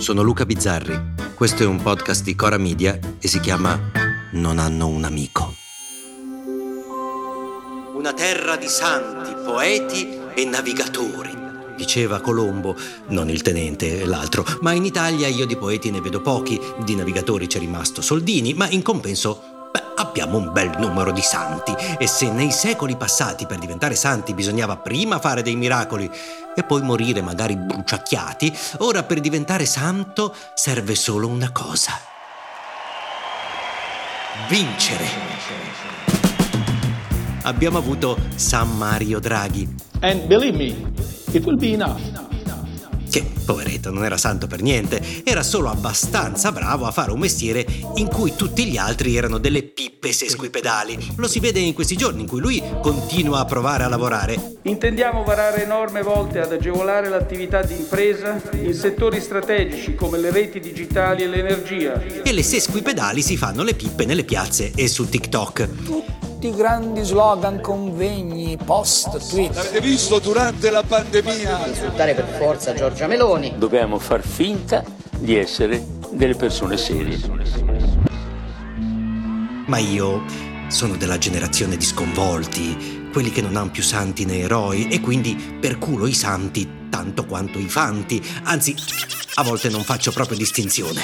sono Luca Bizzarri. Questo è un podcast di Cora Media e si chiama Non hanno un amico. Una terra di santi, poeti e navigatori, diceva Colombo, non il tenente, l'altro, ma in Italia io di poeti ne vedo pochi, di navigatori c'è rimasto Soldini, ma in compenso Beh, abbiamo un bel numero di santi e se nei secoli passati per diventare santi bisognava prima fare dei miracoli e poi morire magari bruciacchiati, ora per diventare santo serve solo una cosa. Vincere. Abbiamo avuto San Mario Draghi. And believe me, it will be enough che, poveretto, non era santo per niente, era solo abbastanza bravo a fare un mestiere in cui tutti gli altri erano delle pippe sesquipedali. Lo si vede in questi giorni in cui lui continua a provare a lavorare. Intendiamo varare norme volte ad agevolare l'attività di impresa in settori strategici come le reti digitali e l'energia. E le sesquipedali si fanno le pippe nelle piazze e su TikTok tutti grandi slogan, convegni, post, tweet. L'avete visto durante la pandemia? Insultare per forza Giorgia Meloni. Dobbiamo far finta di essere delle persone serie. Ma io sono della generazione di sconvolti, quelli che non hanno più santi né eroi e quindi per culo i santi tanto quanto i fanti, anzi a volte non faccio proprio distinzione.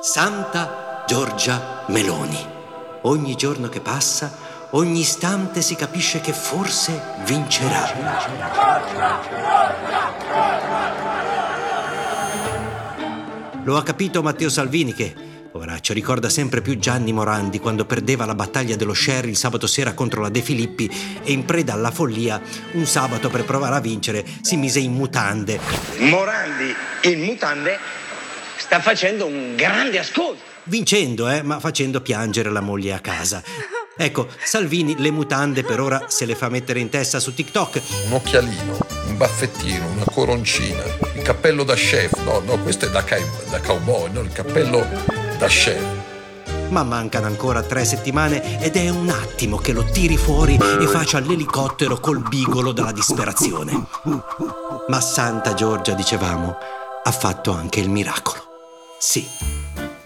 Santa Giorgia Meloni ogni giorno che passa, ogni istante si capisce che forse vincerà. Lo ha capito Matteo Salvini che, poveraccio, ricorda sempre più Gianni Morandi quando perdeva la battaglia dello Sherry il sabato sera contro la De Filippi e in preda alla follia, un sabato per provare a vincere, si mise in mutande. Morandi in mutande sta facendo un grande ascolto vincendo, eh, ma facendo piangere la moglie a casa. Ecco, Salvini le mutande per ora se le fa mettere in testa su TikTok. Un occhialino, un baffettino, una coroncina, il cappello da chef. No, no, questo è da, ca- da cowboy, no, il cappello da chef. Ma mancano ancora tre settimane ed è un attimo che lo tiri fuori e faccia l'elicottero col bigolo della disperazione. Ma Santa Giorgia, dicevamo, ha fatto anche il miracolo. Sì,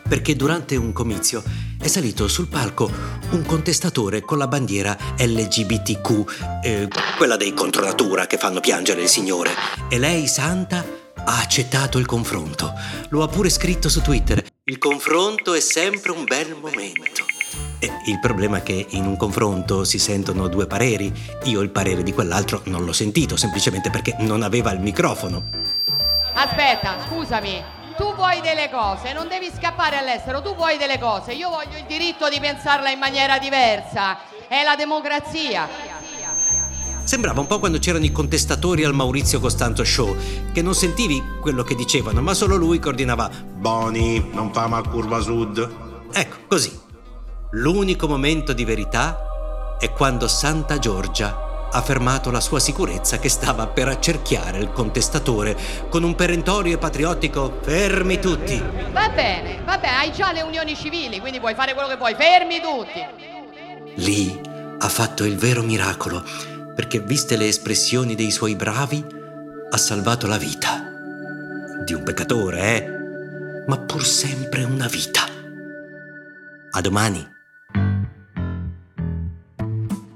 perché durante un comizio è salito sul palco un contestatore con la bandiera LGBTQ, eh, quella dei contronatura che fanno piangere il Signore. E lei, santa, ha accettato il confronto. Lo ha pure scritto su Twitter. Il confronto è sempre un bel momento. E il problema è che in un confronto si sentono due pareri. Io il parere di quell'altro non l'ho sentito, semplicemente perché non aveva il microfono. Aspetta, scusami, tu vuoi delle cose, non devi scappare all'estero, tu vuoi delle cose, io voglio il diritto di pensarla in maniera diversa, è la democrazia. Sembrava un po' quando c'erano i contestatori al Maurizio Costanzo Show, che non sentivi quello che dicevano, ma solo lui coordinava Boni, non fama curva sud. Ecco, così. L'unico momento di verità è quando Santa Giorgia ha fermato la sua sicurezza che stava per accerchiare il contestatore con un perentorio e patriottico fermi tutti. Va bene, va bene, hai già le unioni civili, quindi puoi fare quello che vuoi, fermi tutti. Lì ha fatto il vero miracolo, perché viste le espressioni dei suoi bravi, ha salvato la vita. Di un peccatore, eh? Ma pur sempre una vita. A domani.